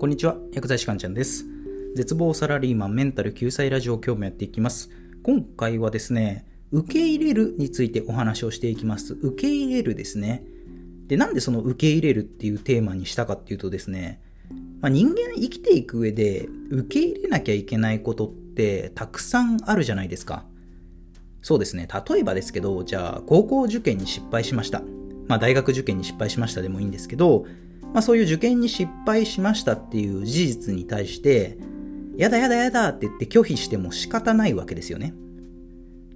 こんにちは、薬剤師かんちゃんです。絶望サラリーマンメンタル救済ラジオ今日もやっていきます。今回はですね、受け入れるについてお話をしていきます。受け入れるですね。で、なんでその受け入れるっていうテーマにしたかっていうとですね、まあ、人間生きていく上で受け入れなきゃいけないことってたくさんあるじゃないですか。そうですね。例えばですけど、じゃあ高校受験に失敗しました。まあ大学受験に失敗しましたでもいいんですけど、まあそういう受験に失敗しましたっていう事実に対して、やだやだやだって言って拒否しても仕方ないわけですよね。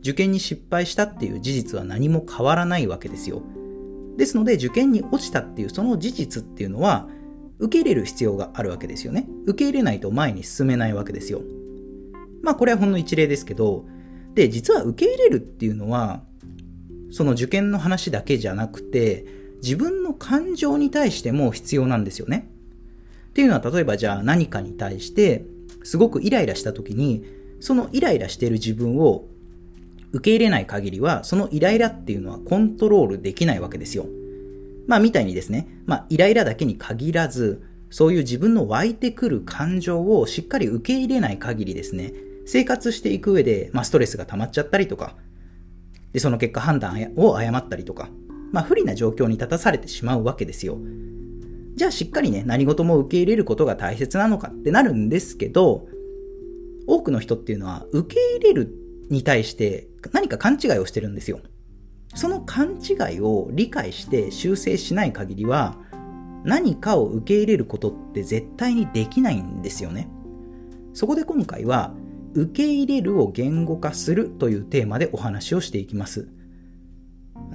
受験に失敗したっていう事実は何も変わらないわけですよ。ですので受験に落ちたっていうその事実っていうのは受け入れる必要があるわけですよね。受け入れないと前に進めないわけですよ。まあこれはほんの一例ですけど、で、実は受け入れるっていうのは、その受験の話だけじゃなくて、自分の感情に対しても必要なんですよね。っていうのは例えばじゃあ何かに対してすごくイライラした時にそのイライラしている自分を受け入れない限りはそのイライラっていうのはコントロールできないわけですよ。まあみたいにですね、まあイライラだけに限らずそういう自分の湧いてくる感情をしっかり受け入れない限りですね、生活していく上で、まあ、ストレスが溜まっちゃったりとか、で、その結果判断を誤ったりとか、まあ、不利な状況に立たされてしまうわけですよ。じゃあしっかりね、何事も受け入れることが大切なのかってなるんですけど、多くの人っていうのは受け入れるに対して何か勘違いをしてるんですよ。その勘違いを理解して修正しない限りは、何かを受け入れることって絶対にできないんですよね。そこで今回は、受け入れるを言語化するというテーマでお話をしていきます。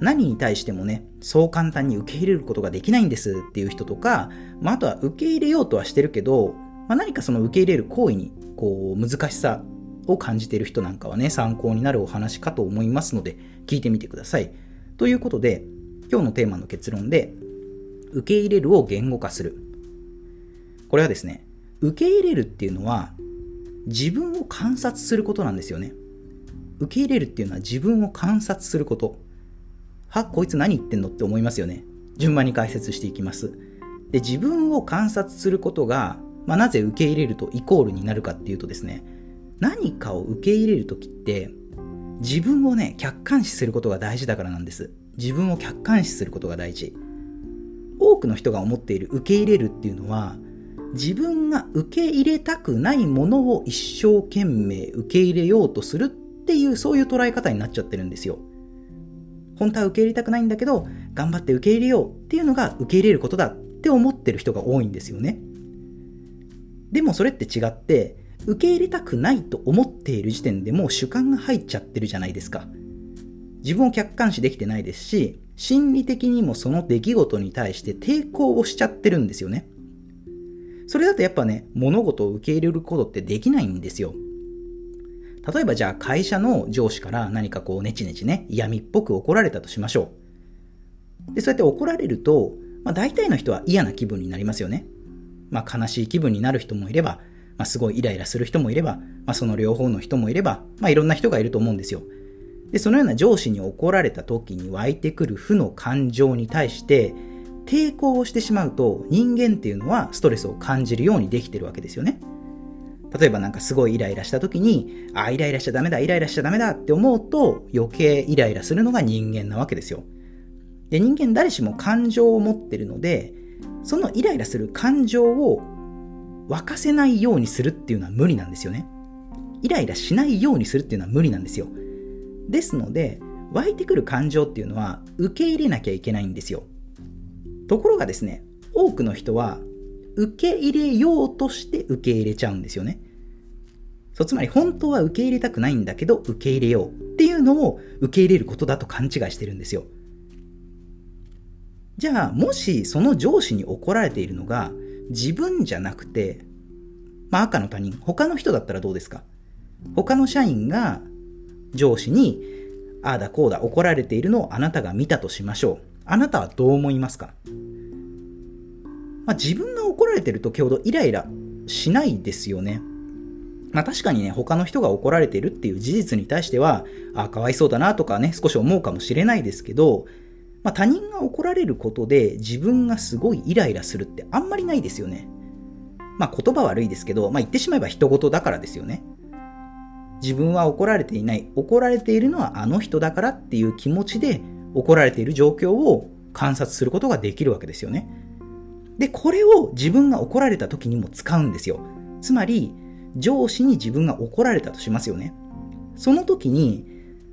何に対してもね、そう簡単に受け入れることができないんですっていう人とか、まあ、あとは受け入れようとはしてるけど、まあ、何かその受け入れる行為にこう難しさを感じている人なんかはね、参考になるお話かと思いますので、聞いてみてください。ということで、今日のテーマの結論で、受け入れるを言語化する。これはですね、受け入れるっていうのは、自分を観察することなんですよね。受け入れるっていうのは自分を観察すること。は、こいつ何言ってんのって思いますよね。順番に解説していきます。で、自分を観察することが、まあ、なぜ受け入れるとイコールになるかっていうとですね、何かを受け入れるときって、自分をね、客観視することが大事だからなんです。自分を客観視することが大事。多くの人が思っている受け入れるっていうのは、自分が受け入れたくないものを一生懸命受け入れようとするっていうそういう捉え方になっちゃってるんですよ。本当は受け入れたくないんだけど頑張って受け入れようっていうのが受け入れることだって思ってる人が多いんですよね。でもそれって違って受け入れたくないと思っている時点でもう主観が入っちゃってるじゃないですか。自分を客観視できてないですし心理的にもその出来事に対して抵抗をしちゃってるんですよね。それだとやっぱね、物事を受け入れることってできないんですよ。例えばじゃあ会社の上司から何かこうネチネチね、嫌味っぽく怒られたとしましょう。で、そうやって怒られると、まあ大体の人は嫌な気分になりますよね。まあ悲しい気分になる人もいれば、まあすごいイライラする人もいれば、まあその両方の人もいれば、まあいろんな人がいると思うんですよ。で、そのような上司に怒られた時に湧いてくる負の感情に対して、抵抗をしてしまうと人間っていうのはストレスを感じるようにできてるわけですよね。例えばなんかすごいイライラした時に、あ、イライラしちゃダメだ、イライラしちゃダメだって思うと余計イライラするのが人間なわけですよ。で、人間誰しも感情を持ってるので、そのイライラする感情を沸かせないようにするっていうのは無理なんですよね。イライラしないようにするっていうのは無理なんですよ。ですので、湧いてくる感情っていうのは受け入れなきゃいけないんですよ。ところがですね、多くの人は受け入れようとして受け入れちゃうんですよね。そうつまり本当は受け入れたくないんだけど受け入れようっていうのを受け入れることだと勘違いしてるんですよ。じゃあ、もしその上司に怒られているのが自分じゃなくて、まあ赤の他人、他の人だったらどうですか？他の社員が上司にああだこうだ怒られているのをあなたが見たとしましょう。あなたはどう思いますか、まあ、自分が怒られてる時ほどイライラしないですよね。まあ確かにね、他の人が怒られてるっていう事実に対しては、ああ、かわいそうだなとかね、少し思うかもしれないですけど、まあ他人が怒られることで自分がすごいイライラするってあんまりないですよね。まあ言葉悪いですけど、まあ言ってしまえば人事だからですよね。自分は怒られていない。怒られているのはあの人だからっていう気持ちで怒られている状況を観察することができるわけですよね。で、これを自分が怒られた時にも使うんですよ。つまり、上司に自分が怒られたとしますよね。その時に、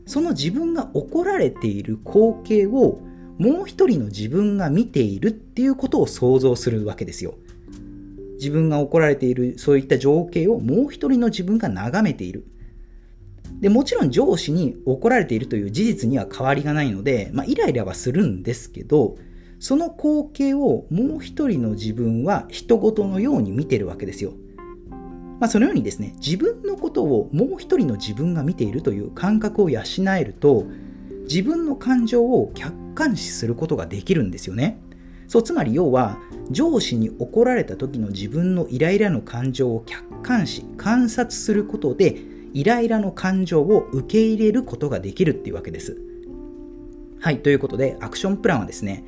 その自分が怒られている光景をもう一人の自分が見ているっていうことを想像するわけですよ。自分が怒られているそういった情景をもう一人の自分が眺めている。で、もちろん上司に怒られているという事実には変わりがないので、まあ、イライラはするんですけど、その光景をもう一人の自分は人事のように見てるわけですよ。まあ、そのようにですね、自分のことをもう一人の自分が見ているという感覚を養えると、自分の感情を客観視することができるんですよね。そう、つまり要は、上司に怒られた時の自分のイライラの感情を客観視、観察することで、イライラの感情を受け入れることができるっていうわけです。はい、ということで、アクションプランはですね、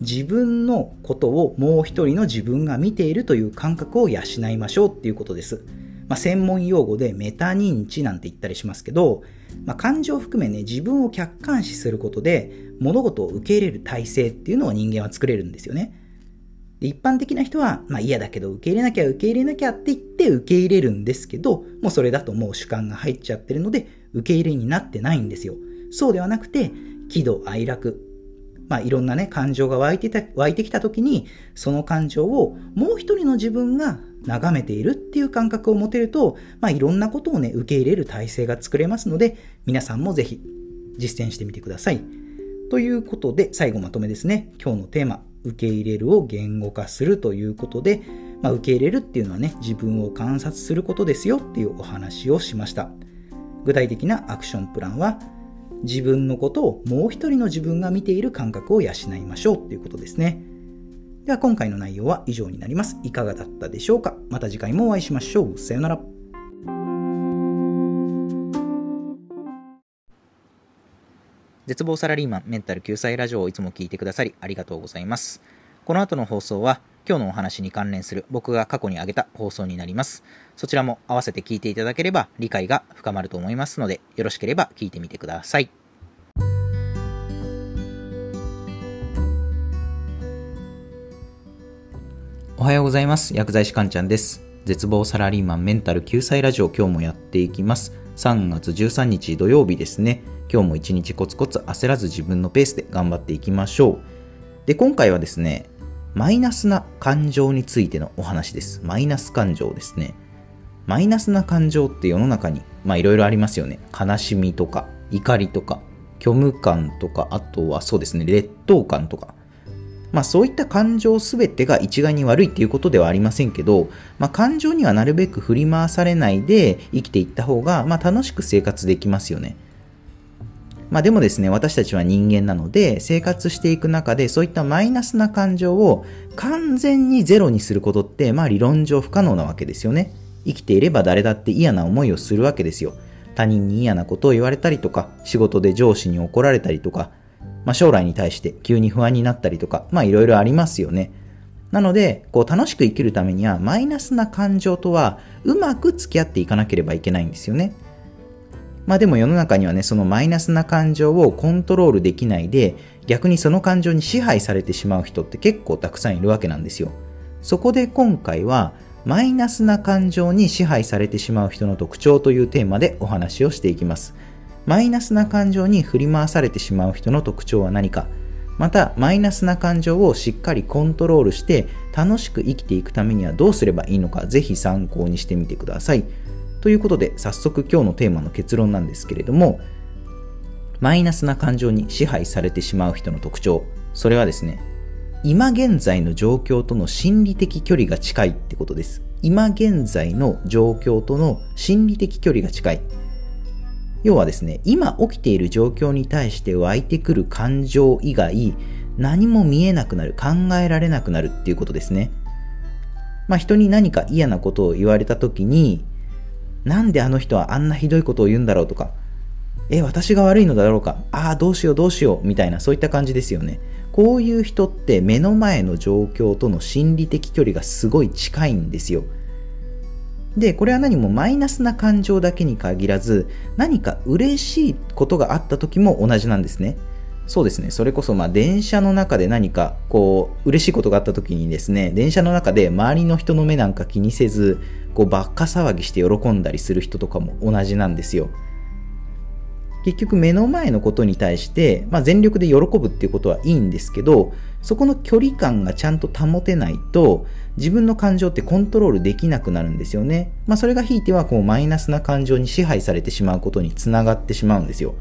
自分のことをもう一人の自分が見ているという感覚を養いましょうっていうことです。まあ、専門用語でメタ認知なんて言ったりしますけど、まあ、感情を含めね、自分を客観視することで物事を受け入れる体制っていうのを人間は作れるんですよね。で一般的な人は、まあ嫌だけど受け入れなきゃ受け入れなきゃって言って受け入れるんですけど、もうそれだともう主観が入っちゃってるので、受け入れになってないんですよ。そうではなくて、喜怒哀楽、まあいろんなね、感情が湧いてた、湧いてきた時に、その感情をもう一人の自分が眺めているっていう感覚を持てると、まあいろんなことをね、受け入れる体制が作れますので、皆さんもぜひ実践してみてください。ということで、最後まとめですね。今日のテーマ、受け入れるを言語化するということで、まあ、受け入れるっていうのはね、自分を観察することですよっていうお話をしました。具体的なアクションプランは、自分のことをもう一人の自分が見ている感覚を養いましょうっていうことですね。では今回の内容は以上になります。いかがだったでしょうかまた次回もお会いしましょう。さようなら。絶望サラリーマンメンタル救済ラジオをいつも聞いてくださりありがとうございます。この後の放送は今日のお話に関連する僕が過去に挙げた放送になります。そちらも合わせて聞いていただければ理解が深まると思いますのでよろしければ聞いてみてください。おはようございます。薬剤師かんちゃんです。絶望サラリーマンメンタル救済ラジオ今日もやっていきます。3月13日土曜日ですね。今日も一日コツコツ焦らず自分のペースで頑張っていきましょう。で、今回はですね、マイナスな感情についてのお話です。マイナス感情ですね。マイナスな感情って世の中に、まあいろいろありますよね。悲しみとか、怒りとか、虚無感とか、あとはそうですね、劣等感とか。まあそういった感情すべてが一概に悪いっていうことではありませんけど、まあ感情にはなるべく振り回されないで生きていった方が、まあ楽しく生活できますよね。まあでもですね、私たちは人間なので、生活していく中でそういったマイナスな感情を完全にゼロにすることって、まあ理論上不可能なわけですよね。生きていれば誰だって嫌な思いをするわけですよ。他人に嫌なことを言われたりとか、仕事で上司に怒られたりとか、まあ将来に対して急に不安になったりとか、まあいろいろありますよね。なので、こう楽しく生きるためには、マイナスな感情とはうまく付き合っていかなければいけないんですよね。まあでも世の中にはね、そのマイナスな感情をコントロールできないで、逆にその感情に支配されてしまう人って結構たくさんいるわけなんですよ。そこで今回は、マイナスな感情に支配されてしまう人の特徴というテーマでお話をしていきます。マイナスな感情に振り回されてしまう人の特徴は何か、またマイナスな感情をしっかりコントロールして楽しく生きていくためにはどうすればいいのかぜひ参考にしてみてください。ということで、早速今日のテーマの結論なんですけれども、マイナスな感情に支配されてしまう人の特徴、それはですね、今現在の状況との心理的距離が近いってことです。今現在の状況との心理的距離が近い。要はですね、今起きている状況に対して湧いてくる感情以外、何も見えなくなる、考えられなくなるっていうことですね。まあ人に何か嫌なことを言われた時に、なんであの人はあんなひどいことを言うんだろうとか、え、私が悪いのだろうか、ああ、どうしようどうしよう、みたいな、そういった感じですよね。こういう人って目の前の状況との心理的距離がすごい近いんですよ。で、これは何もマイナスな感情だけに限らず、何か嬉しいことがあった時も同じなんですね。そうですね。それこそ、まあ、電車の中で何か、こう、嬉しいことがあった時にですね、電車の中で周りの人の目なんか気にせず、こう、ばっか騒ぎして喜んだりする人とかも同じなんですよ。結局目の前のことに対して、まあ、全力で喜ぶっていうことはいいんですけどそこの距離感がちゃんと保てないと自分の感情ってコントロールできなくなるんですよね、まあ、それがひいてはこうマイナスな感情に支配されてしまうことにつながってしまうんですよ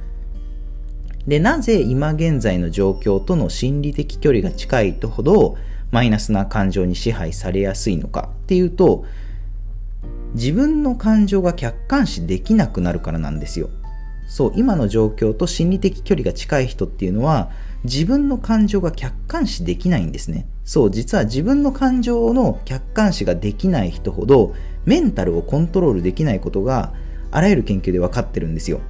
でなぜ今現在の状況との心理的距離が近いとほどマイナスな感情に支配されやすいのかっていうと自分の感情が客観視できなくなるからなんですよ。そう今の状況と心理的距離が近い人っていうのは自分の感情が客観視できないんですね。そう実は自分の感情の客観視ができない人ほどメンタルをコントロールできないことがあらゆる研究で分かってるんですよ。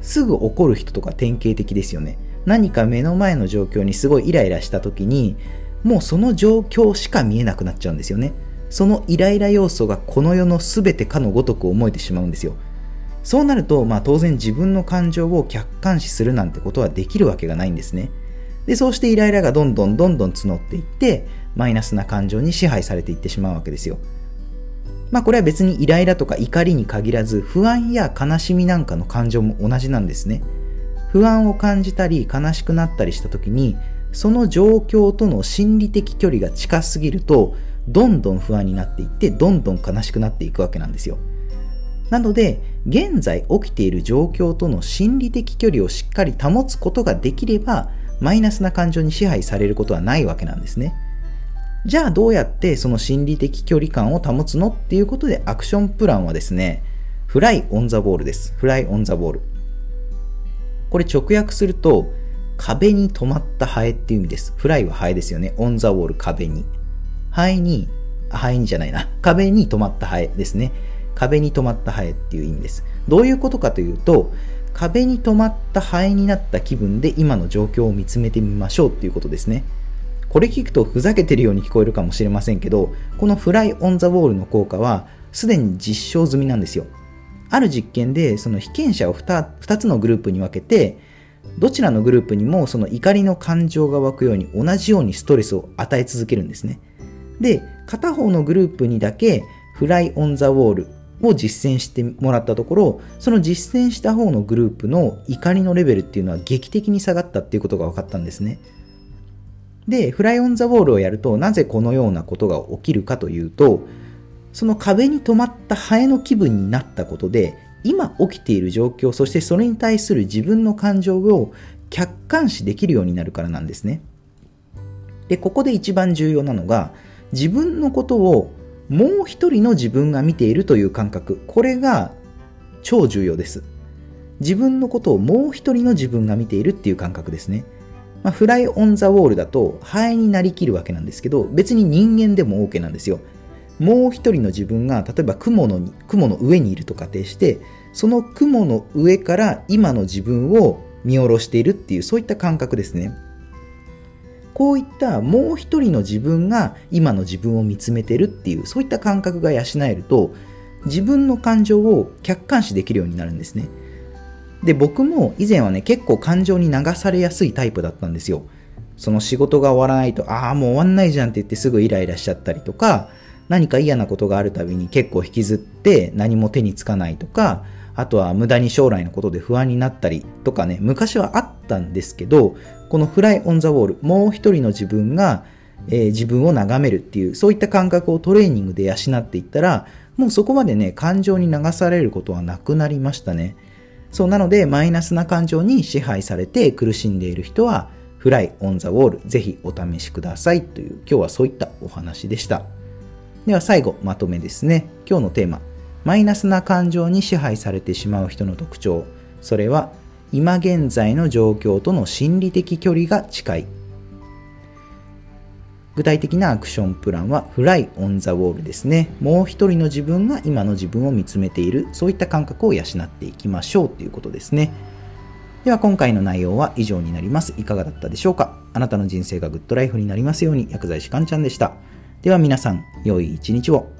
すぐ怒る人とか典型的ですよね何か目の前の状況にすごいイライラした時にもうその状況しか見えなくなっちゃうんですよねそのイライラ要素がこの世の全てかのごとく思えてしまうんですよそうなると、まあ、当然自分の感情を客観視するなんてことはできるわけがないんですね。で、そうしてイライラがどんどんどんどん募っていって、マイナスな感情に支配されていってしまうわけですよ。まあこれは別にイライラとか怒りに限らず、不安や悲しみなんかの感情も同じなんですね。不安を感じたり悲しくなったりした時に、その状況との心理的距離が近すぎると、どんどん不安になっていって、どんどん悲しくなっていくわけなんですよ。なので、現在起きている状況との心理的距離をしっかり保つことができれば、マイナスな感情に支配されることはないわけなんですね。じゃあどうやってその心理的距離感を保つのっていうことでアクションプランはですね、フライオンザボールです。フライオンザボール。これ直訳すると、壁に止まったハエっていう意味です。 fly はハエですよね。 on the wall 壁に。ハエに、ハエにじゃないな。壁に止まったハエですね。壁に止まったハエっていう意味です。どういうことかというと、壁に止まったハエになった気分で今の状況を見つめてみましょうっていうことですね。これ聞くとふざけてるように聞こえるかもしれませんけど、この fly on the wall の効果はすでに実証済みなんですよ。ある実験でその被験者を 2, 2つのグループに分けて、どちらのグループにもその怒りの感情が湧くように同じようにストレスを与え続けるんですね。で、片方のグループにだけ fly on the wallを実践してもらったところ、その実践した方のグループの怒りのレベルっていうのは劇的に下がったっていうことが分かったんですね。で、フライオンザウォールをやると、なぜこのようなことが起きるかというと、その壁に止まったハエの気分になったことで、今起きている状況、そしてそれに対する自分の感情を客観視できるようになるからなんですね。で、ここで一番重要なのが、自分のことをもう一人の自分が見ているという感覚、これが超重要です。自分のことをもう一人の自分が見ているっていう感覚ですね。まあ、フライオンザウォールだとハエになりきるわけなんですけど、別に人間でも OK なんですよ。もう一人の自分が、例えば雲の雲の上にいると仮定して、その雲の上から今の自分を見下ろしているっていう、そういった感覚ですね。こういったもう一人の自分が今の自分を見つめてるっていうそういった感覚が養えると自分の感情を客観視できるようになるんですねで僕も以前はね結構感情に流されやすいタイプだったんですよその仕事が終わらないとああもう終わんないじゃんって言ってすぐイライラしちゃったりとか何か嫌なことがあるたびに結構引きずって何も手につかないとかあとは無駄に将来のことで不安になったりとかね昔はあったんですけどこのフライオンザウォール、もう一人の自分が、えー、自分を眺めるっていう、そういった感覚をトレーニングで養っていったら、もうそこまでね、感情に流されることはなくなりましたね。そうなので、マイナスな感情に支配されて苦しんでいる人は、フライオンザウォール、ぜひお試しくださいという、今日はそういったお話でした。では最後、まとめですね。今日のテーマ、マイナスな感情に支配されてしまう人の特徴。それは、今現在の状況との心理的距離が近い具体的なアクションプランはフライオンザウォールですねもう一人の自分が今の自分を見つめているそういった感覚を養っていきましょうということですねでは今回の内容は以上になります。いかがだったでしょうか？あなたの人生がグッドライフになりますように薬剤師かんちゃんでした。では皆さん、良い一日を。